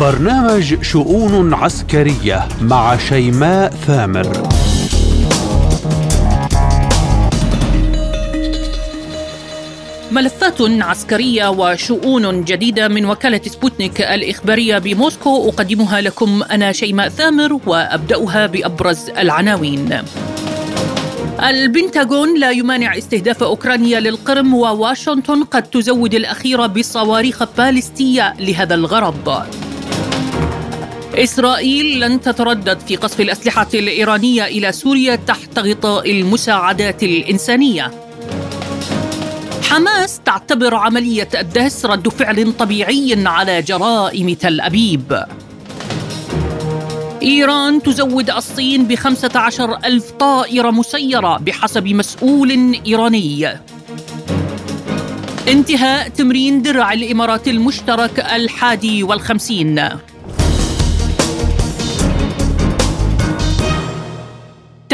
برنامج شؤون عسكرية مع شيماء ثامر ملفات عسكرية وشؤون جديدة من وكالة سبوتنيك الإخبارية بموسكو أقدمها لكم أنا شيماء ثامر وأبدأها بأبرز العناوين البنتاغون لا يمانع استهداف أوكرانيا للقرم وواشنطن قد تزود الأخير بصواريخ باليستية لهذا الغرض. إسرائيل لن تتردد في قصف الأسلحة الإيرانية إلى سوريا تحت غطاء المساعدات الإنسانية. حماس تعتبر عملية الدهس رد فعل طبيعي على جرائم تل أبيب. إيران تزود الصين بخمسة عشر ألف طائرة مسيرة بحسب مسؤول إيراني انتهاء تمرين درع الإمارات المشترك الحادي والخمسين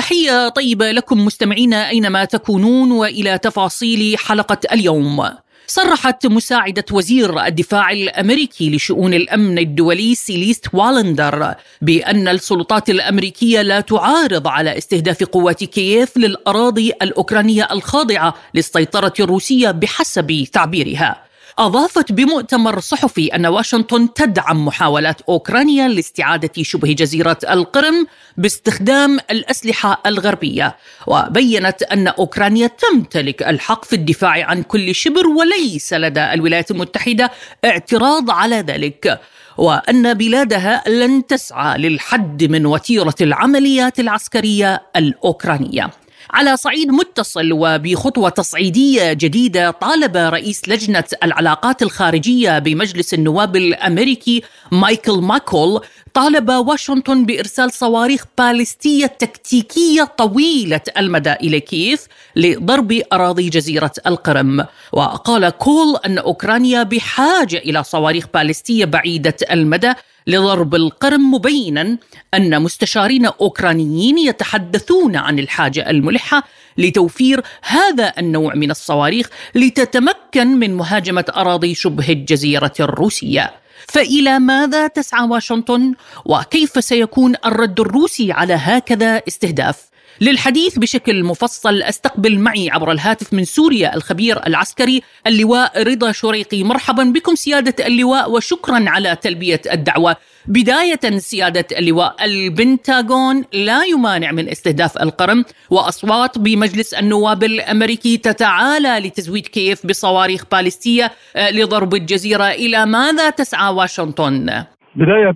تحية طيبة لكم مستمعينا أينما تكونون وإلى تفاصيل حلقة اليوم. صرحت مساعدة وزير الدفاع الأمريكي لشؤون الأمن الدولي سيليست والندر بأن السلطات الأمريكية لا تعارض على استهداف قوات كييف للأراضي الأوكرانية الخاضعة للسيطرة الروسية بحسب تعبيرها. أضافت بمؤتمر صحفي أن واشنطن تدعم محاولات أوكرانيا لاستعادة شبه جزيرة القرم باستخدام الأسلحة الغربية وبينت أن أوكرانيا تمتلك الحق في الدفاع عن كل شبر وليس لدى الولايات المتحدة اعتراض على ذلك وأن بلادها لن تسعى للحد من وتيرة العمليات العسكرية الأوكرانية. على صعيد متصل وبخطوة تصعيدية جديدة طالب رئيس لجنة العلاقات الخارجية بمجلس النواب الأمريكي مايكل ماكول طالب واشنطن بإرسال صواريخ باليستية تكتيكية طويلة المدى إلى كييف لضرب أراضي جزيرة القرم. وقال كول أن أوكرانيا بحاجة إلى صواريخ باليستية بعيدة المدى لضرب القرم مبينا أن مستشارين أوكرانيين يتحدثون عن الحاجة الملحة لتوفير هذا النوع من الصواريخ لتتمكن من مهاجمة أراضي شبه الجزيرة الروسية. فإلى ماذا تسعى واشنطن وكيف سيكون الرد الروسي على هكذا استهداف؟ للحديث بشكل مفصل استقبل معي عبر الهاتف من سوريا الخبير العسكري اللواء رضا شريقي. مرحبا بكم سيادة اللواء وشكرا على تلبية الدعوة. بداية سيادة اللواء البنتاغون لا يمانع من استهداف القرم وأصوات بمجلس النواب الأمريكي تتعالى لتزويد كييف بصواريخ باليستية آه، لضرب الجزيرة إلى ماذا تسعى واشنطن؟ بداية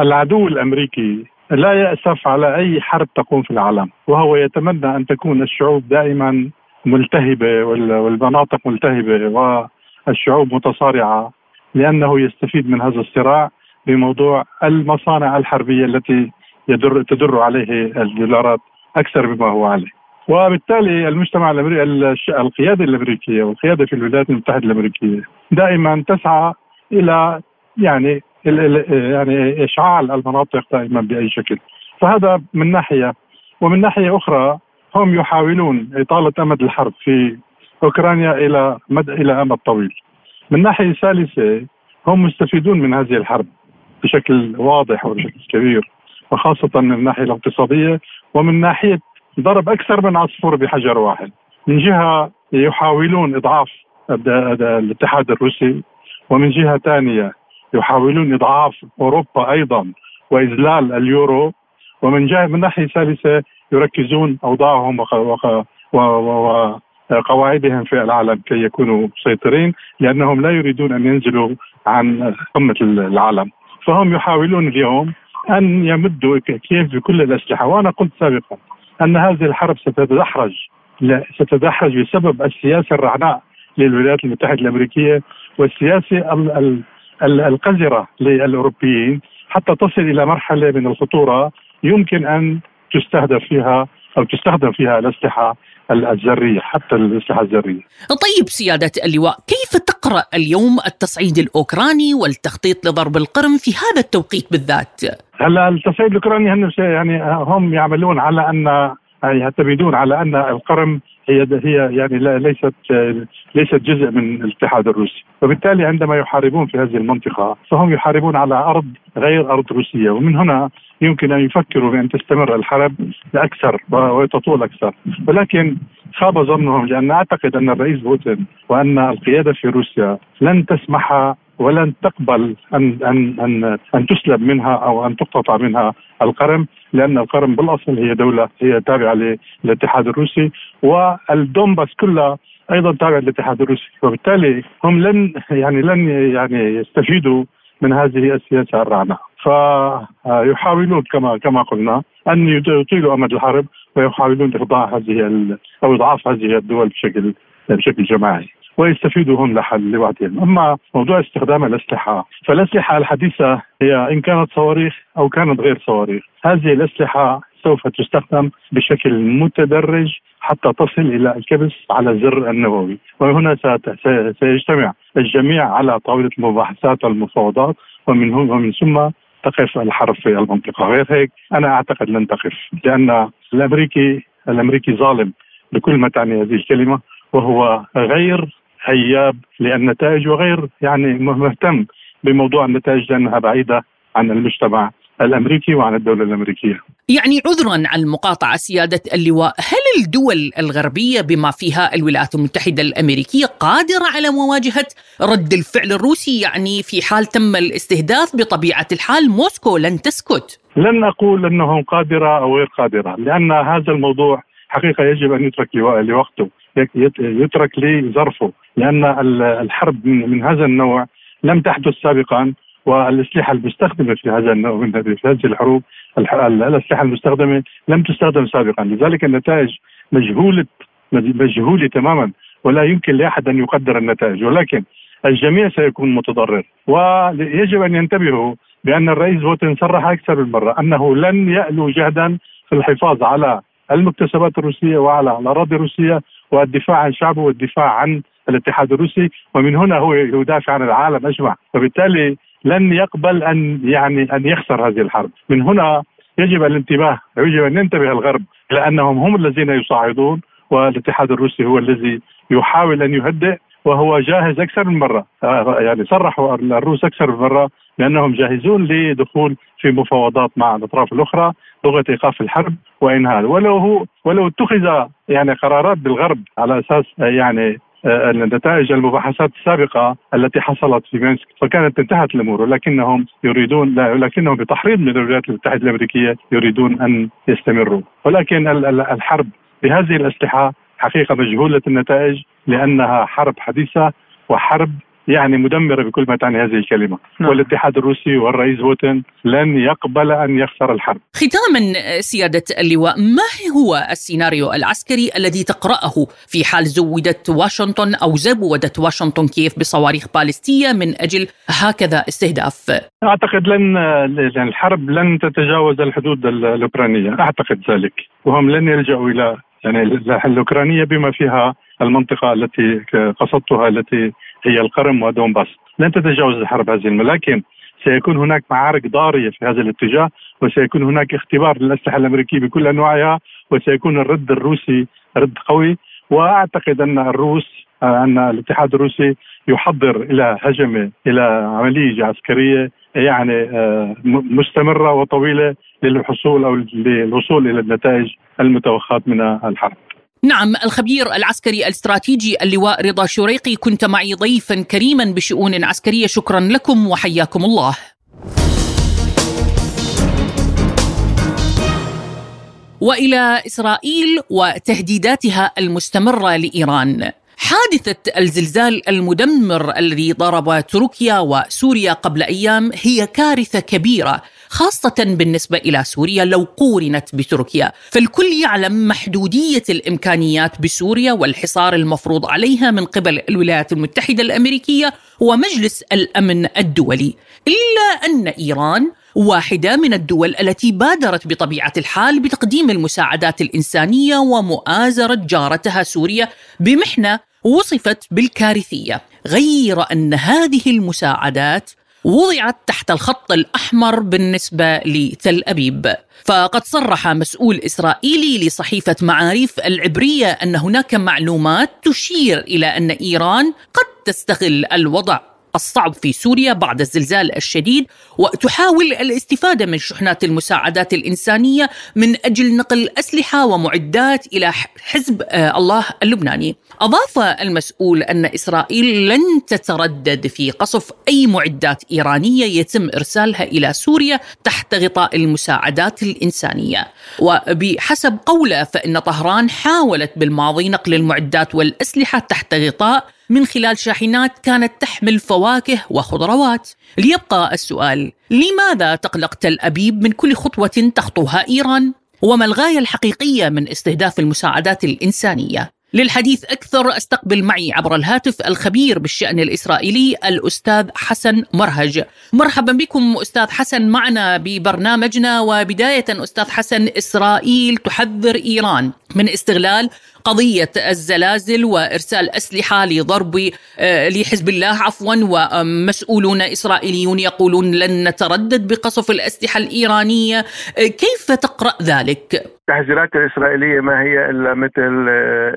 العدو الأمريكي لا يأسف على أي حرب تقوم في العالم وهو يتمنى أن تكون الشعوب دائما ملتهبة والمناطق ملتهبة والشعوب متصارعة لأنه يستفيد من هذا الصراع بموضوع المصانع الحربية التي يدر تدر عليه الدولارات أكثر مما هو عليه. وبالتالي المجتمع الامريكي القيادة الأمريكية والقيادة في الولايات المتحدة الأمريكية دائما تسعى إلى يعني يعني إشعال المناطق دائما بأي شكل فهذا من ناحية ومن ناحية أخرى هم يحاولون إطالة أمد الحرب في أوكرانيا إلى مد إلى أمد طويل. من ناحية ثالثة هم مستفيدون من هذه الحرب بشكل واضح وبشكل كبير وخاصة من الناحية الاقتصادية ومن ناحية ضرب أكثر من عصفور بحجر واحد. من جهة يحاولون إضعاف الاتحاد الروسي ومن جهة ثانية يحاولون إضعاف أوروبا أيضا واذلال اليورو ومن جهة من ناحية ثالثة يركزون أوضاعهم وقواعدهم في العالم كي يكونوا مسيطرين لأنهم لا يريدون أن ينزلوا عن قمة العالم. فهم يحاولون اليوم أن يمدوا كيف بكل الأسلحة. وأنا قلت سابقا أن هذه الحرب ستتدحرج ستتدحرج بسبب السياسة الرعناء للولايات المتحدة الأمريكية والسياسة القذرة للأوروبيين حتى تصل إلى مرحلة من الخطورة يمكن أن تستهدف فيها أو تستخدم فيها الأسلحة الذرية حتى الأسلحة الذرية. طيب سيادة اللواء، كيف تقرأ اليوم التصعيد الأوكراني والتخطيط لضرب القرم في هذا التوقيت بالذات؟ هلا التصعيد الأوكراني يعني هم يعملون على أن يعتمدون على أن القرم هي هي يعني ليست ليست جزء من الاتحاد الروسي، وبالتالي عندما يحاربون في هذه المنطقة فهم يحاربون على أرض غير أرض روسية، ومن هنا يمكن أن يفكروا بأن تستمر الحرب لأكثر وتطول أكثر، ولكن خاب ظنهم لأن أعتقد أن الرئيس بوتين وأن القيادة في روسيا لن تسمح ولن تقبل ان ان ان أن تسلب منها أو أن تقتطع منها القرم لأن القرم بالأصل هي دولة هي تابعة للاتحاد الروسي والدومباس كلها أيضا تابعة للاتحاد الروسي. وبالتالي هم لن يعني لن يعني يستفيدوا من هذه السياسة الرعنه فيحاولون كما كما قلنا أن يطيلوا أمد الحرب ويحاولون اخضاع هذه أو إضعاف هذه الدول بشكل بشكل جماعي. ويستفيدوا هم لحل لوحدهم أما موضوع استخدام الأسلحة فالأسلحة الحديثة هي إن كانت صواريخ أو كانت غير صواريخ. هذه الأسلحة سوف تستخدم بشكل متدرج حتى تصل إلى الكبس على زر النووي. وهنا سيجتمع الجميع على طاولة المباحثات والمفاوضات ومن ومن ثم تقف الحرب في المنطقة. غير هيك أنا أعتقد لن تقف لأن الأمريكي الأمريكي ظالم بكل ما تعني هذه الكلمة وهو غير هياب للنتائج وغير يعني مهتم بموضوع النتائج لأنها بعيدة عن المجتمع الأمريكي وعن الدولة الأمريكية. يعني عذرا عن المقاطعة سيادة اللواء، هل الدول الغربية بما فيها الولايات المتحدة الأمريكية قادرة على مواجهة رد الفعل الروسي يعني في حال تم الاستهداف بطبيعة الحال موسكو لن تسكت. لن أقول انه قادرة أو غير قادرة، لأن هذا الموضوع حقيقة يجب أن يترك لوقته، يترك لظرفه، لأن الحرب من هذا النوع لم تحدث سابقا والأسلحة المستخدمة في هذا النوع من هذه الحروب الأسلحة المستخدمة لم تستخدم سابقا. لذلك النتائج مجهوله مجهولة تماما ولا يمكن لأحد أن يقدر النتائج. ولكن الجميع سيكون متضرر. ويجب أن ينتبهوا بأن الرئيس بوتين صرح أكثر من مرة أنه لن يألو جهدا في الحفاظ على المكتسبات الروسية وعلى الاراضي الروسيه والدفاع عن شعبه والدفاع عن الاتحاد الروسي ومن هنا هو يدافع عن العالم أجمع. وبالتالي لن يقبل أن يعني أن يخسر هذه الحرب، من هنا يجب الانتباه يجب أن ينتبه الغرب إلى أنهم هم الذين يصعدون والاتحاد الروسي هو الذي يحاول أن يهدئ وهو جاهز أكثر من مرة. آه، يعني صرحوا الروس أكثر من مرة بأنهم جاهزون لدخول في مفاوضات مع الأطراف الأخرى. لغة إيقاف الحرب وإنهاء. ولو هو ولو اتخذ يعني قرارات بالغرب على أساس يعني آه، نتائج المباحثات السابقة التي حصلت في مينسك فكانت انتهت الأمور. ولكنهم يريدون ولكنهم بتحريض من الولايات المتحدة الأمريكية يريدون أن يستمروا. ولكن الحرب بهذه الأسلحة حقيقة مجهولة النتائج لأنها حرب حديثة وحرب يعني مدمرة بكل ما تعني هذه الكلمة. نعم. والاتحاد الروسي والرئيس بوتين لن يقبل أن يخسر الحرب. ختاما سيادة اللواء ما هو السيناريو العسكري الذي تقرأه في حال زودت واشنطن أو زودت واشنطن كيف بصواريخ باليستية من أجل هكذا استهداف؟ أعتقد لن الحرب لن تتجاوز الحدود الأوكرانية. أعتقد ذلك. وهم لن يلجأوا إلى يعني الأوكرانية بما فيها المنطقة التي قصدتها التي هي القرم ودونباس لن تتجاوز الحرب هذه لكن سيكون هناك معارك ضارية في هذا الاتجاه وسيكون هناك اختبار للأسلحة الأمريكية بكل أنواعها وسيكون الرد الروسي رد قوي وأعتقد أن الروس أن الاتحاد الروسي يحضر إلى هجمة إلى عملية عسكرية يعني آه، مستمرة وطويلة للحصول أو للوصول إلى النتائج المتوخاه من الحرب. نعم الخبير العسكري الاستراتيجي اللواء رضا شريقي كنت معي ضيفا كريما بشؤون عسكرية شكرا لكم وحياكم الله. وإلى إسرائيل وتهديداتها المستمرة لإيران. حادثة الزلزال المدمر الذي ضرب تركيا وسوريا قبل أيام هي كارثة كبيرة خاصة بالنسبة إلى سوريا لو قورنت بتركيا. فالكل يعلم محدودية الإمكانيات بسوريا والحصار المفروض عليها من قبل الولايات المتحدة الأمريكية ومجلس الأمن الدولي. إلا أن إيران واحدة من الدول التي بادرت بطبيعة الحال بتقديم المساعدات الإنسانية ومؤازرة جارتها سوريا بمحنة وصفت بالكارثية. غير أن هذه المساعدات وضعت تحت الخط الأحمر بالنسبة لتل أبيب. فقد صرح مسؤول إسرائيلي لصحيفة معاريف العبرية أن هناك معلومات تشير إلى أن إيران قد تستغل الوضع. الصعب في سوريا بعد الزلزال الشديد وتحاول الاستفادة من شحنات المساعدات الإنسانية من أجل نقل أسلحة ومعدات إلى حزب آه، الله اللبناني. أضاف المسؤول أن إسرائيل لن تتردد في قصف أي معدات إيرانية يتم إرسالها إلى سوريا تحت غطاء المساعدات الإنسانية. وبحسب قوله فإن طهران حاولت بالماضي نقل المعدات والأسلحة تحت غطاء من خلال شاحنات كانت تحمل فواكه وخضروات ليبقى السؤال لماذا تقلق تل أبيب من كل خطوة تخطوها إيران؟ وما الغاية الحقيقية من استهداف المساعدات الإنسانية؟ للحديث أكثر أستقبل معي عبر الهاتف الخبير بالشأن الإسرائيلي الأستاذ حسن مرهج مرحبا بكم أستاذ حسن معنا ببرنامجنا وبداية أستاذ حسن إسرائيل تحذر إيران من استغلال قضية الزلازل وإرسال أسلحة لضرب آه، لحزب الله عفوا ومسؤولون إسرائيليون يقولون لن نتردد بقصف الأسلحة الإيرانية. آه، كيف تقرأ ذلك؟ التحذيرات الإسرائيلية ما هي إلا مثل آه،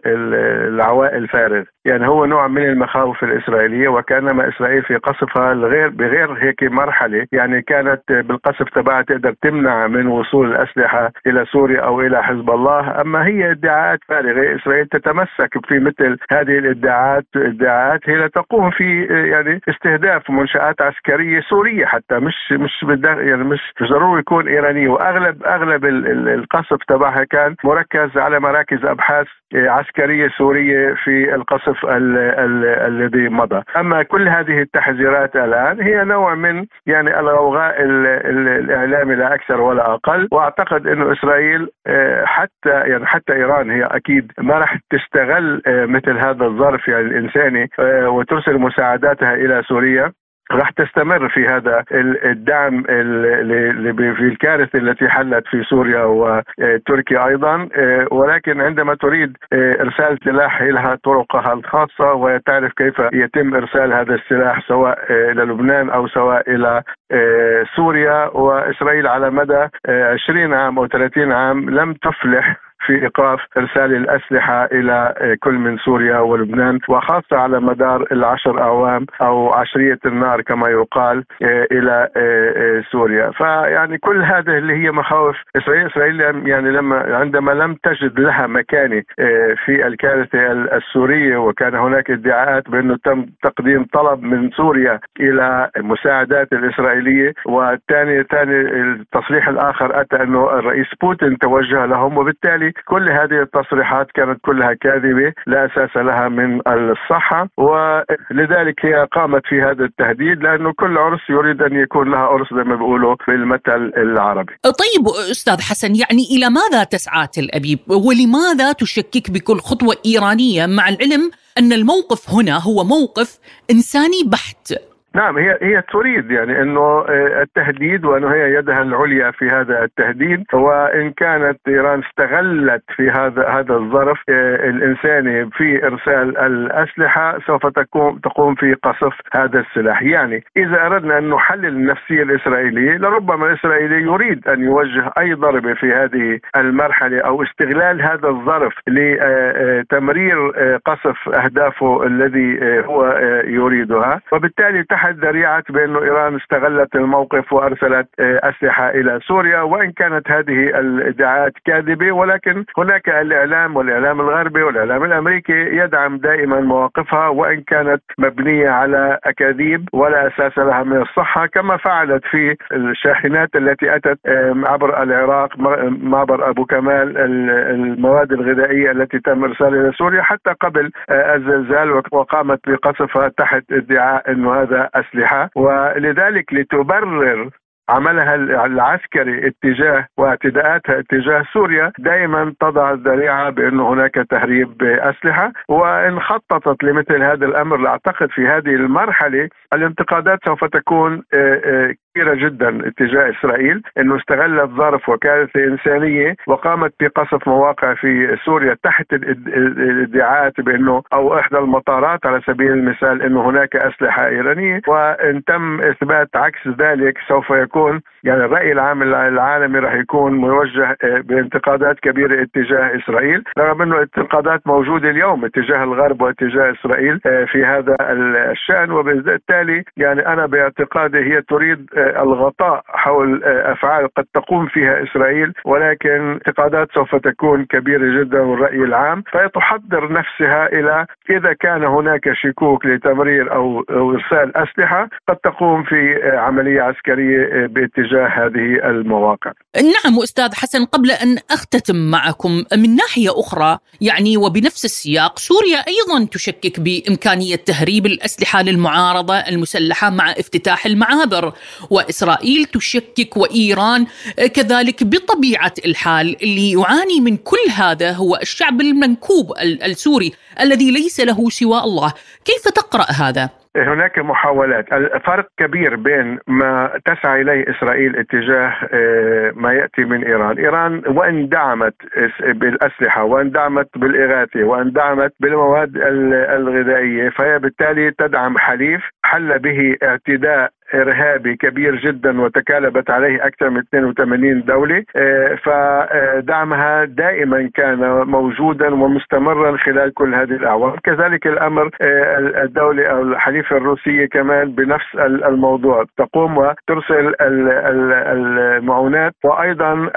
العواء الفارغ يعني هو نوع من المخاوف الإسرائيلية وكانما إسرائيل في قصفها الغير بغير هيك مرحلة. يعني كانت بالقصف تبعها تقدر تمنع من وصول الأسلحة إلى سوريا أو إلى حزب الله. أما هي إدعاءات فارغة إسرائيل تتمسك في مثل هذه الإدعاءات إدعاءات هي تقوم في يعني استهداف منشآت عسكرية سورية حتى مش مش يعني مش ضروري يكون إيرانية. وأغلب أغلب القصف تبعها كان مركز على مراكز أبحاث عسكرية سورية في القصف الذي مضى. أما كل هذه التحذيرات الآن هي نوع من يعني الغوغاء الإعلامي لا أكثر ولا أقل. وأعتقد أنه إسرائيل آه، حتى يعني حتى إيران هي أكيد ما راح تستغل آه، مثل هذا الظرف يعني الإنساني آه، وترسل مساعداتها إلى سوريا. راح تستمر في هذا الدعم في الكارثة التي حلت في سوريا وتركيا أيضا ولكن عندما تريد إرسال سلاح لها طرقها الخاصة وتعرف كيف يتم إرسال هذا السلاح سواء إلى لبنان أو سواء إلى سوريا وإسرائيل على مدى 20 عام أو 30 عام لم تفلح في إيقاف إرسال الأسلحة إلى كل من سوريا ولبنان وخاصة على مدار العشر اعوام أو عشرية النار كما يقال إلى سوريا. فيعني كل هذه اللي هي مخاوف إسرائيل إسرائيل يعني لما عندما لم تجد لها مكانه في الكارثة السورية وكان هناك ادعاءات بأنه تم تقديم طلب من سوريا إلى المساعدات الإسرائيلية. والثاني ثاني التصريح الآخر أتى أنه الرئيس بوتين توجه لهم وبالتالي كل هذه التصريحات كانت كلها كاذبة لا أساس لها من الصحة ولذلك هي قامت في هذا التهديد لأنه كل عرس يريد أن يكون لها عرس زي ما بيقولوا بالمثل العربي. طيب أستاذ حسن يعني إلى ماذا تسعى تل أبيب ولماذا تشكك بكل خطوة إيرانية مع العلم أن الموقف هنا هو موقف إنساني بحت؟ نعم هي هي تريد يعني إنه آه، التهديد وأنه هي يدها العليا في هذا التهديد. وإن كانت إيران استغلت في هذا هذا الظرف آه، الانساني في إرسال الأسلحة سوف تقوم تقوم في قصف هذا السلاح، يعني إذا أردنا أن نحلل النفسيه الإسرائيلية لربما الإسرائيلي يريد أن يوجه أي ضربه في هذه المرحلة أو استغلال هذا الظرف لتمرير آه، قصف أهدافه الذي هو يريدها، وبالتالي تحت احد ذريعة بأنه إيران استغلت الموقف وأرسلت آه، أسلحة إلى سوريا وإن كانت هذه الإدعاءات كاذبة ولكن هناك الإعلام والإعلام الغربي والإعلام الأمريكي يدعم دائما مواقفها وإن كانت مبنية على أكاذيب ولا أساس لها من الصحة كما فعلت في الشاحنات التي أتت عبر العراق معبر أبو كمال المواد الغذائية التي تم إرسالها إلى سوريا حتى قبل آه، الزلزال وقامت بقصفها تحت ادعاء إنه هذا أسلحة ولذلك لتبرر عملها العسكري اتجاه واعتداءاتها اتجاه سوريا دائما تضع الذريعة بانه هناك تهريب اسلحه وإن خططت لمثل هذا الأمر أعتقد في هذه المرحلة الانتقادات سوف تكون آه، آه، كبيرة جدا اتجاه إسرائيل أنه استغلت ظرف وكالة الإنسانية وقامت بقصف مواقع في سوريا تحت الادعاءات بأنه أو إحدى المطارات على سبيل المثال أنه هناك أسلحة إيرانية. وإن تم إثبات عكس ذلك سوف يكون يعني الرأي العام العالمي راح يكون موجه آه، بانتقادات كبيرة اتجاه إسرائيل رغم أنه انتقادات موجودة اليوم اتجاه الغرب واتجاه إسرائيل آه، في هذا الشأن. وبالتالي يعني أنا باعتقادي هي تريد آه، الغطاء حول أفعال قد تقوم فيها إسرائيل ولكن انتقادات سوف تكون كبيرة جدا والرأي العام. فتحضر نفسها إلى إذا كان هناك شكوك لتمرير أو إرسال أسلحة قد تقوم في عملية عسكرية باتجاه هذه المواقع. نعم أستاذ حسن قبل أن أختتم معكم من ناحية أخرى يعني وبنفس السياق سوريا أيضا تشكك بإمكانية تهريب الأسلحة للمعارضة المسلحة مع افتتاح المعابر. وإسرائيل تشكك وإيران كذلك بطبيعة الحال اللي يعاني من كل هذا هو الشعب المنكوب السوري الذي ليس له سوى الله. كيف تقرأ هذا؟ هناك محاولات. الفرق كبير بين ما تسعى إليه إسرائيل اتجاه آه، ما يأتي من إيران. إيران وإن دعمت بالأسلحة وإن دعمت بالإغاثة وإن دعمت بالمواد الغذائية فهي بالتالي تدعم حليف حل به اعتداء إرهابي كبير جدا وتكالبت عليه أكثر من 82 دولة آه، فدعمها دائما كان موجودا ومستمرا خلال كل هذه الأعوام. كذلك الأمر آه، الدولة أو الحليفة الروسية كمان بنفس الموضوع. تقوم وترسل المعونات وأيضا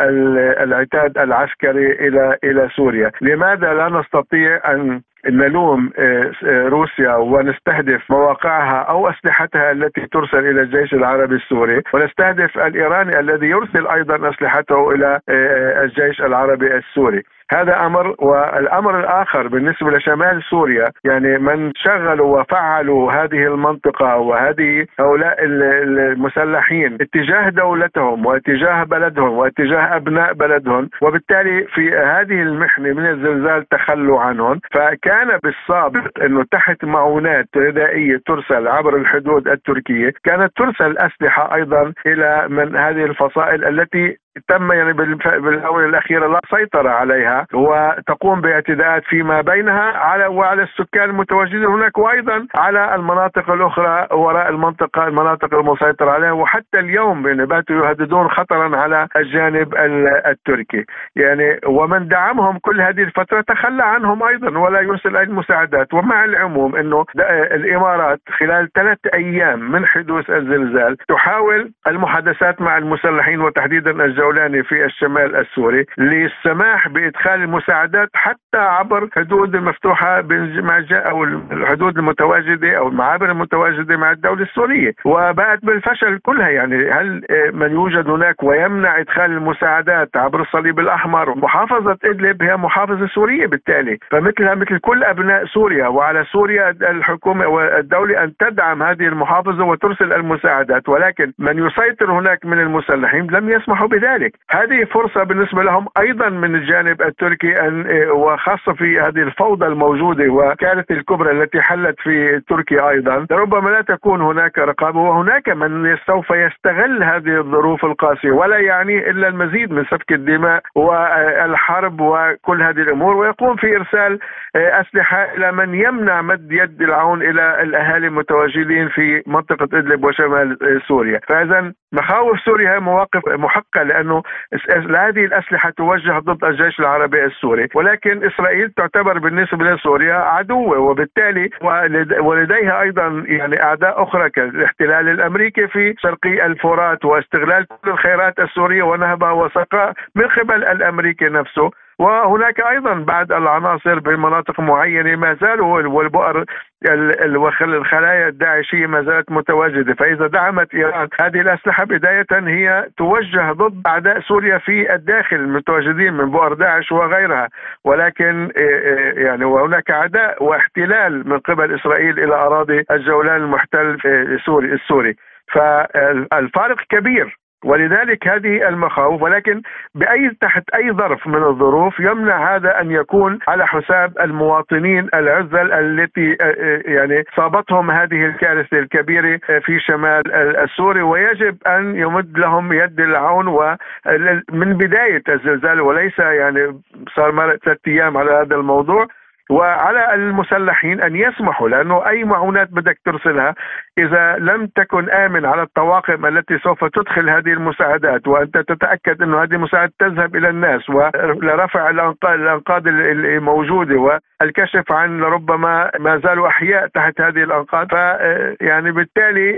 العتاد العسكري إلى إلى سوريا. لماذا لا نستطيع أن نلوم آه، آه، روسيا ونستهدف مواقعها أو أسلحتها التي ترسل إلى الجيش العربي السوري ونستهدف الإيراني الذي يرسل أيضا أسلحته إلى آه، الجيش العربي السوري. هذا أمر والأمر الآخر بالنسبة لشمال سوريا يعني من شغلوا وفعلوا هذه المنطقة وهذه هؤلاء المسلحين اتجاه دولتهم واتجاه بلدهم واتجاه أبناء بلدهم وبالتالي في هذه المحنة من الزلزال تخلوا عنهم. فكان بالسابق إنه تحت معونات غذائية ترسل عبر الحدود التركية كانت ترسل أسلحة أيضا إلى من هذه الفصائل التي تم يعني بالاونه الاخيره لا سيطرة عليها وتقوم باعتداءات فيما بينها على وعلى السكان المتواجدين هناك وأيضا على المناطق الأخرى وراء المنطقة المناطق المسيطرة عليها وحتى اليوم يعني باتوا يهددون خطرا على الجانب التركي. يعني ومن دعمهم كل هذه الفترة تخلى عنهم أيضا ولا يرسل أي مساعدات. ومع العموم إنه الإمارات خلال ثلاث أيام من حدوث الزلزال تحاول المحادثات مع المسلحين وتحديدا الجو الجولاني في الشمال السوري للسماح بإدخال المساعدات حتى عبر حدود المفتوحة مع أو الحدود المتواجدة أو المعابر المتواجدة مع الدولة السورية. وباءت بالفشل كلها يعني هل من يوجد هناك ويمنع إدخال المساعدات عبر الصليب الأحمر؟ محافظة إدلب هي محافظة سورية بالتالي. فمثلها مثل كل أبناء سوريا وعلى سوريا الحكومة والدولة أن تدعم هذه المحافظة وترسل المساعدات. ولكن من يسيطر هناك من المسلحين لم يسمحوا بذلك. ذلك هذه فرصة بالنسبة لهم أيضا من الجانب التركي أن وخاصة في هذه الفوضى الموجودة وكانت الكبرى التي حلت في تركيا أيضا ربما لا تكون هناك رقابة وهناك من سوف يستغل هذه الظروف القاسية ولا يعني إلا المزيد من سفك الدماء والحرب وكل هذه الأمور. ويقوم في إرسال أسلحة إلى من يمنع مد يد العون إلى الأهالي المتواجدين في منطقة إدلب وشمال سوريا. فإذا مخاوف سوريا هي مواقف محقة لأنه هذه الأسلحة توجه ضد الجيش العربي السوري. ولكن إسرائيل تعتبر بالنسبة لسوريا عدوة وبالتالي ولديها أيضا يعني أعداء أخرى كالاحتلال الأمريكي في شرقي الفرات واستغلال كل الخيرات السورية ونهبها وسقاء من قبل الأمريكي نفسه. وهناك أيضا بعض العناصر بمناطق معينة ما زالوا والبؤر الخلايا الداعشية ما زالت متواجدة، فإذا دعمت إيران هذه الأسلحة بداية هي توجه ضد أعداء سوريا في الداخل المتواجدين من بؤر داعش وغيرها، ولكن يعني وهناك عداء واحتلال من قبل إسرائيل إلى أراضي الجولان المحتل السوري. السوري، فالفارق كبير. ولذلك هذه المخاوف ولكن بأي تحت أي ظرف من الظروف يمنع هذا أن يكون على حساب المواطنين العزل التي يعني صابتهم هذه الكارثة الكبيرة في شمال السوري ويجب أن يمد لهم يد العون ومن بداية الزلزال وليس يعني صار مرت ثلاث أيام على هذا الموضوع. وعلى المسلحين أن يسمحوا لأنه أي معونات بدك ترسلها إذا لم تكن آمن على الطواقم التي سوف تدخل هذه المساعدات وأنت تتأكد إنه هذه المساعدات تذهب إلى الناس ولرفع الانقاض الموجودة والكشف عن ربما ما زالوا أحياء تحت هذه الأنقاض. ف يعني بالتالي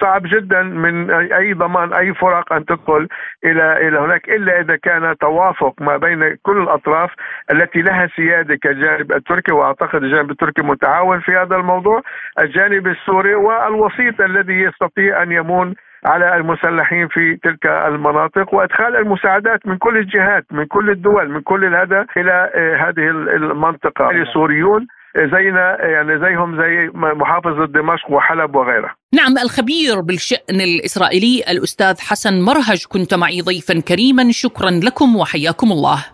صعب جدا من اي ضمان أي فرق أن تدخل إلى إلى هناك إلا إذا كان توافق ما بين كل الأطراف التي لها سيادة كالجانب التركي وأعتقد الجانب التركي متعاون في هذا الموضوع، الجانب السوري والوسيط الذي يستطيع أن يمون على المسلحين في تلك المناطق وإدخال المساعدات من كل الجهات من كل الدول من كل الهدى إلى هذه المنطقة. السوريون زينا يعني زيهم زي محافظة دمشق وحلب وغيرها. نعم الخبير بالشأن الإسرائيلي الأستاذ حسن مرهج كنت معي ضيفا كريما. شكرا لكم وحياكم الله.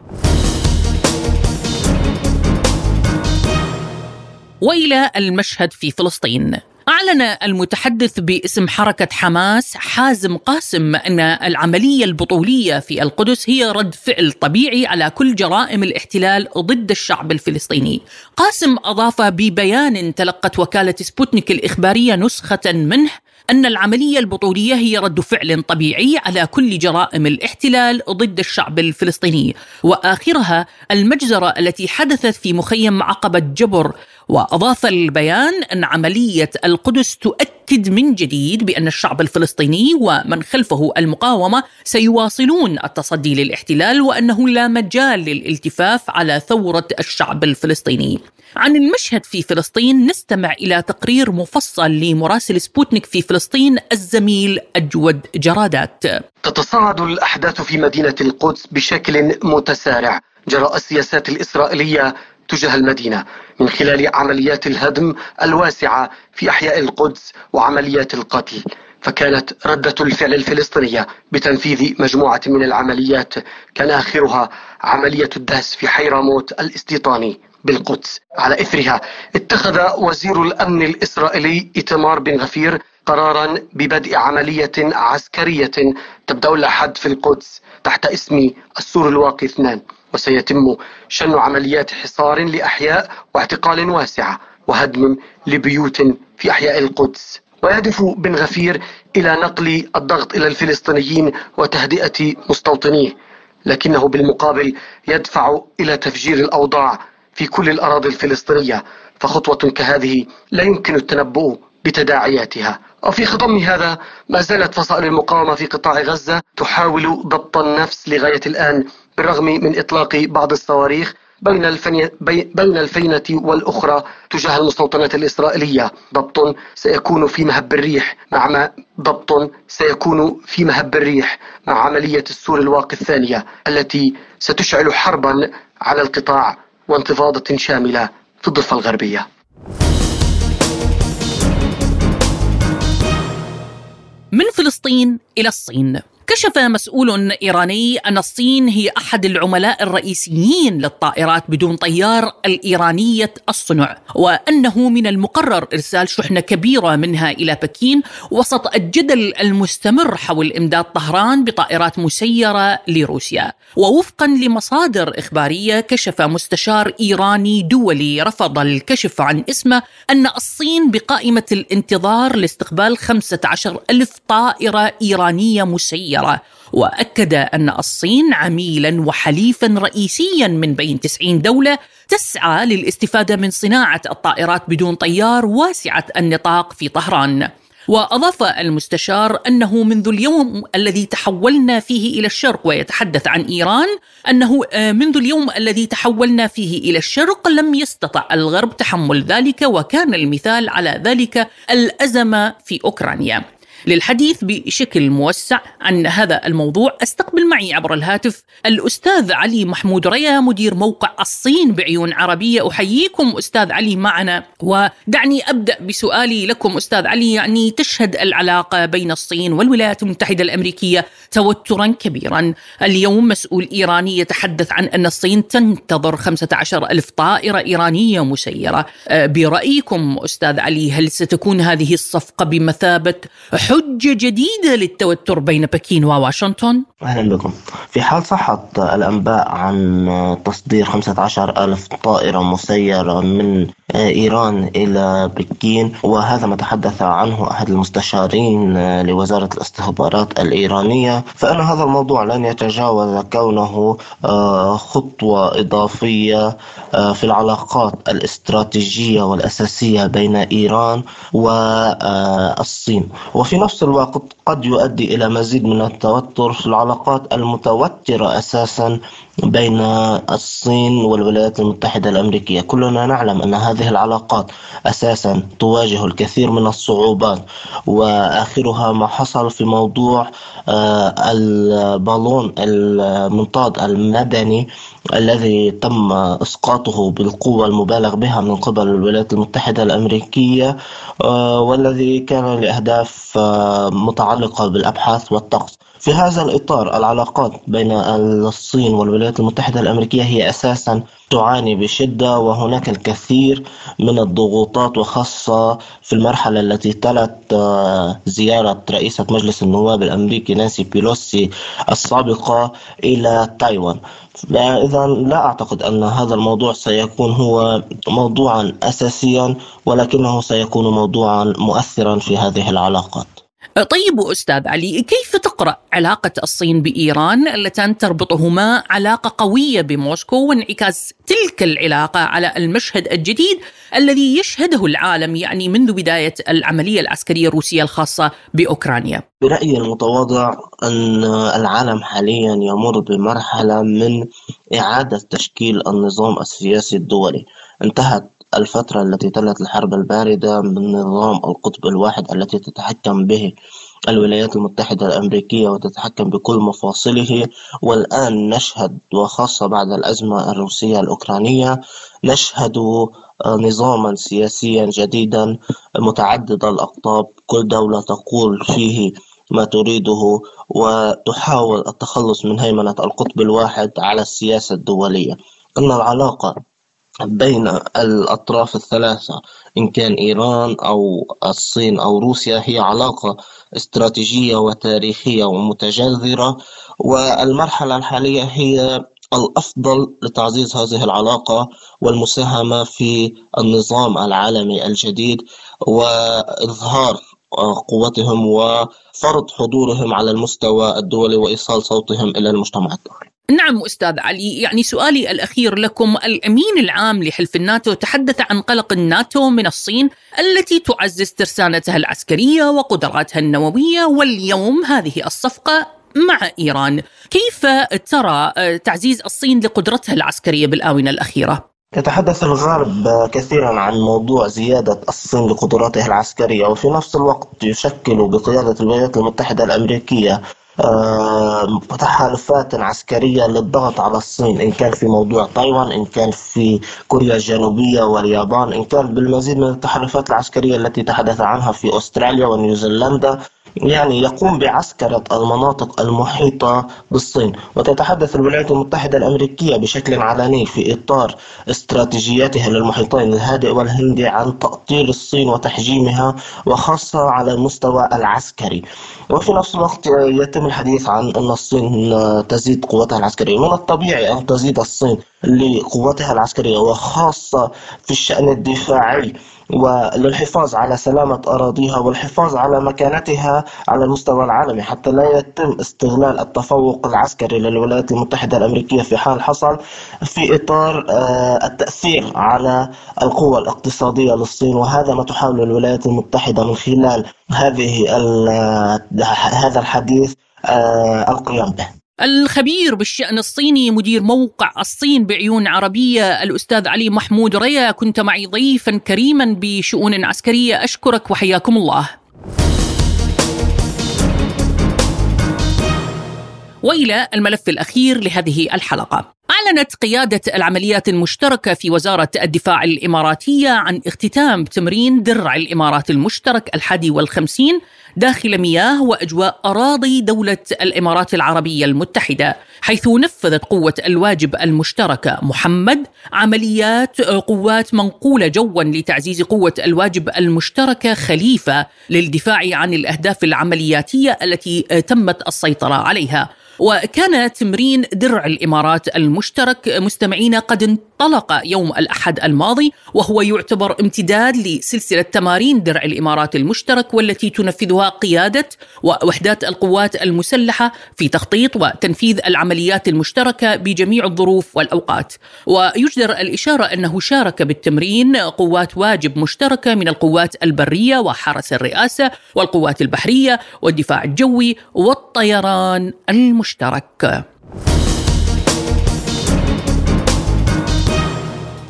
وإلى المشهد في فلسطين. أعلن المتحدث باسم حركة حماس حازم قاسم أن العملية البطولية في القدس هي رد فعل طبيعي على كل جرائم الاحتلال ضد الشعب الفلسطيني. قاسم أضاف ببيان تلقت وكالة سبوتنيك الإخبارية نسخة منه أن العملية البطولية هي رد فعل طبيعي على كل جرائم الاحتلال ضد الشعب الفلسطيني. وآخرها المجزرة التي حدثت في مخيم عقبة جبر. وأضاف البيان أن عملية القدس تؤكد من جديد بأن الشعب الفلسطيني ومن خلفه المقاومة سيواصلون التصدي للاحتلال وأنه لا مجال للالتفاف على ثورة الشعب الفلسطيني. عن المشهد في فلسطين نستمع إلى تقرير مفصل لمراسل سبوتنيك في فلسطين الزميل أجود جرادات. تتصاعد الأحداث في مدينة القدس بشكل متسارع جراء السياسات الإسرائيلية تجاه المدينة من خلال عمليات الهدم الواسعة في أحياء القدس وعمليات القتل. فكانت ردة الفعل الفلسطينية بتنفيذ مجموعة من العمليات كان آخرها عملية الدهس في حيراموت الاستيطاني بالقدس. على إثرها اتخذ وزير الأمن الإسرائيلي إتمار بن غفير قرارا ببدء عملية عسكرية تبدأ الأحد في القدس تحت اسم السور الواقي اثنان. وسيتم شن عمليات حصار لأحياء واعتقال واسعة وهدم لبيوت في أحياء القدس. ويهدف بن غفير إلى نقل الضغط إلى الفلسطينيين وتهدئة مستوطنيه لكنه بالمقابل يدفع إلى تفجير الأوضاع في كل الأراضي الفلسطينية فخطوة كهذه لا يمكن التنبؤ بتداعياتها. وفي خضم هذا ما زالت فصائل المقاومة في قطاع غزة تحاول ضبط النفس لغاية الآن بالرغم من إطلاق بعض الصواريخ بين الفني... بين الفينة والأخرى تجاه المستوطنات الإسرائيلية. ضبط سيكون في مهب الريح مع ما ضبط سيكون في مهب الريح مع عملية السور الواقي الثانية التي ستشعل حربا على القطاع وانتفاضة شاملة في الضفة الغربية. من فلسطين إلى الصين. كشف مسؤول إيراني أن الصين هي أحد العملاء الرئيسيين للطائرات بدون طيار الإيرانية الصنع وأنه من المقرر إرسال شحنة كبيرة منها إلى بكين وسط الجدل المستمر حول إمداد طهران بطائرات مسيرة لروسيا. ووفقا لمصادر إخبارية كشف مستشار إيراني دولي رفض الكشف عن اسمه أن الصين بقائمة الانتظار لاستقبال 15 ألف طائرة إيرانية مسيرة. السيارة وأكد أن الصين عميلا وحليفا رئيسيا من بين 90 دولة تسعى للاستفادة من صناعة الطائرات بدون طيار واسعة النطاق في طهران وأضاف المستشار أنه منذ اليوم الذي تحولنا فيه إلى الشرق ويتحدث عن إيران أنه آه، منذ اليوم الذي تحولنا فيه إلى الشرق لم يستطع الغرب تحمل ذلك وكان المثال على ذلك الأزمة في أوكرانيا. للحديث بشكل موسع عن هذا الموضوع. استقبل معي عبر الهاتف الأستاذ علي محمود ريا مدير موقع الصين بعيون عربية. أحييكم أستاذ علي معنا ودعني أبدأ بسؤالي لكم أستاذ علي. يعني تشهد العلاقة بين الصين والولايات المتحدة الأمريكية توترا كبيرا. اليوم مسؤول إيراني يتحدث عن أن الصين تنتظر 15 ألف طائرة إيرانية مسيرة. أه، برأيكم أستاذ علي هل ستكون هذه الصفقة بمثابة حجة جديدة للتوتر بين بكين وواشنطن؟ أهلا بكم. في حال صحت الأنباء عن تصدير 15 ألف طائرة مسيرة من إيران إلى بكين وهذا ما تحدث عنه أحد المستشارين لوزارة الاستخبارات الإيرانية. فإن هذا الموضوع لن يتجاوز كونه آه، خطوة إضافية آه، في العلاقات الاستراتيجية والأساسية بين إيران والصين وفي نفس الوقت قد يؤدي إلى مزيد من التوتر في العلاقات المتوترة أساسا بين الصين والولايات المتحدة الأمريكية. كلنا نعلم أن هذه العلاقات أساسا تواجه الكثير من الصعوبات. وآخرها ما حصل في موضوع آه، البالون المنطاد المدني الذي تم إسقاطه بالقوة المبالغ بها من قبل الولايات المتحدة الأمريكية آه، والذي كان لأهداف آه، متعلقة بالأبحاث والطقس. في هذا الإطار العلاقات بين الصين والولايات المتحدة الأمريكية هي أساسا تعاني بشدة وهناك الكثير من الضغوطات وخاصة في المرحلة التي تلت آه، زيارة رئيسة مجلس النواب الأمريكي نانسي بيلوسي السابقة إلى تايوان. إذا لا أعتقد أن هذا الموضوع سيكون هو موضوعا أساسيا ولكنه سيكون موضوعا مؤثرا في هذه العلاقات. طيب أستاذ علي كيف تقرأ علاقة الصين بإيران اللتان تربطهما علاقة قوية بموسكو وانعكاس تلك العلاقة على المشهد الجديد الذي يشهده العالم يعني منذ بداية العملية العسكرية الروسية الخاصة بأوكرانيا؟ برأيي المتواضع أن العالم حاليا يمر بمرحلة من إعادة تشكيل النظام السياسي الدولي. انتهت الفترة التي تلت الحرب الباردة من نظام القطب الواحد التي تتحكم به الولايات المتحدة الأمريكية وتتحكم بكل مفاصله. والآن نشهد وخاصة بعد الأزمة الروسية الأوكرانية نشهد نظاما سياسيا جديدا متعدد الأقطاب. كل دولة تقول فيه ما تريده وتحاول التخلص من هيمنة القطب الواحد على السياسة الدولية. أن العلاقة بين الأطراف الثلاثة إن كان إيران أو الصين أو روسيا هي علاقة استراتيجية وتاريخية ومتجذرة. والمرحلة الحالية هي الأفضل لتعزيز هذه العلاقة والمساهمة في النظام العالمي الجديد وإظهار قوتهم وفرض حضورهم على المستوى الدولي وإيصال صوتهم إلى المجتمع الدولي. نعم أستاذ علي يعني سؤالي الأخير لكم الأمين العام لحلف الناتو تحدث عن قلق الناتو من الصين التي تعزز ترسانتها العسكرية وقدراتها النووية واليوم هذه الصفقة مع إيران كيف ترى تعزيز الصين لقدرتها العسكرية بالآونة الأخيرة؟ يتحدث الغرب كثيرا عن موضوع زيادة الصين لقدراتها العسكرية وفي نفس الوقت يشكل بقيادة الولايات المتحدة الأمريكية آه، تحالفات عسكرية للضغط على الصين إن كان في موضوع تايوان إن كان في كوريا الجنوبية واليابان إن كان بالمزيد من التحالفات العسكرية التي تحدث عنها في أستراليا ونيوزيلندا. يعني يقوم بعسكرة المناطق المحيطة بالصين. وتتحدث الولايات المتحدة الأمريكية بشكل علني في إطار استراتيجياتها للمحيطين الهادئ والهندي عن تأطير الصين وتحجيمها وخاصة على المستوى العسكري. وفي نفس الوقت يتم الحديث عن أن الصين تزيد قوتها العسكرية. من الطبيعي أن تزيد الصين لقوتها العسكرية وخاصة في الشأن الدفاعي. وللحفاظ على سلامة أراضيها والحفاظ على مكانتها على المستوى العالمي حتى لا يتم استغلال التفوق العسكري للولايات المتحدة الأمريكية في حال حصل في إطار آه، التأثير على القوة الاقتصادية للصين وهذا ما تحاول الولايات المتحدة من خلال هذه هذا الحديث آه، القيام به. الخبير بالشأن الصيني مدير موقع الصين بعيون عربية الأستاذ علي محمود ريا كنت معي ضيفا كريما بشؤون عسكرية أشكرك وحياكم الله والى الملف الأخير لهذه الحلقة. أعلنت قيادة العمليات المشتركة في وزارة الدفاع الإماراتية عن اختتام تمرين درع الإمارات المشترك الحادي والخمسين داخل مياه وأجواء أراضي دولة الإمارات العربية المتحدة حيث نفذت قوة الواجب المشتركة محمد عمليات قوات منقولة جوا لتعزيز قوة الواجب المشتركة خليفة للدفاع عن الأهداف العملياتية التي تمت السيطرة عليها. وكان تمرين درع الإمارات المشترك مستمعين قد انطلق يوم الأحد الماضي وهو يعتبر امتداد لسلسلة تمارين درع الإمارات المشترك والتي تنفذها قيادة ووحدات القوات المسلحة في تخطيط وتنفيذ العمليات المشتركة بجميع الظروف والأوقات. ويجدر الإشارة أنه شارك بالتمرين قوات واجب مشتركة من القوات البرية وحرس الرئاسة والقوات البحرية والدفاع الجوي والطيران المشترك. المشترك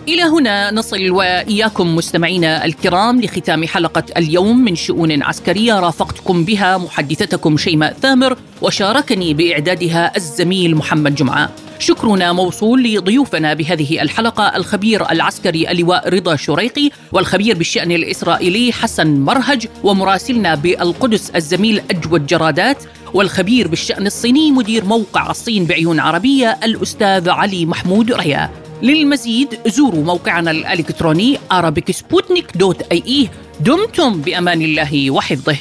إلى هنا نصل وإياكم مستمعينا الكرام لختام حلقة اليوم من شؤون عسكرية رافقتكم بها محدثتكم شيماء ثامر وشاركني بإعدادها الزميل محمد جمعة. شكرنا موصول لضيوفنا بهذه الحلقة الخبير العسكري اللواء رضا شريقي والخبير بالشأن الإسرائيلي حسن مرهج ومراسلنا بالقدس الزميل أجود جرادات والخبير بالشأن الصيني مدير موقع الصين بعيون عربية الأستاذ علي محمود ريا. للمزيد زوروا موقعنا الإلكتروني arabicsputnik.ie دمتم بأمان الله وحفظه.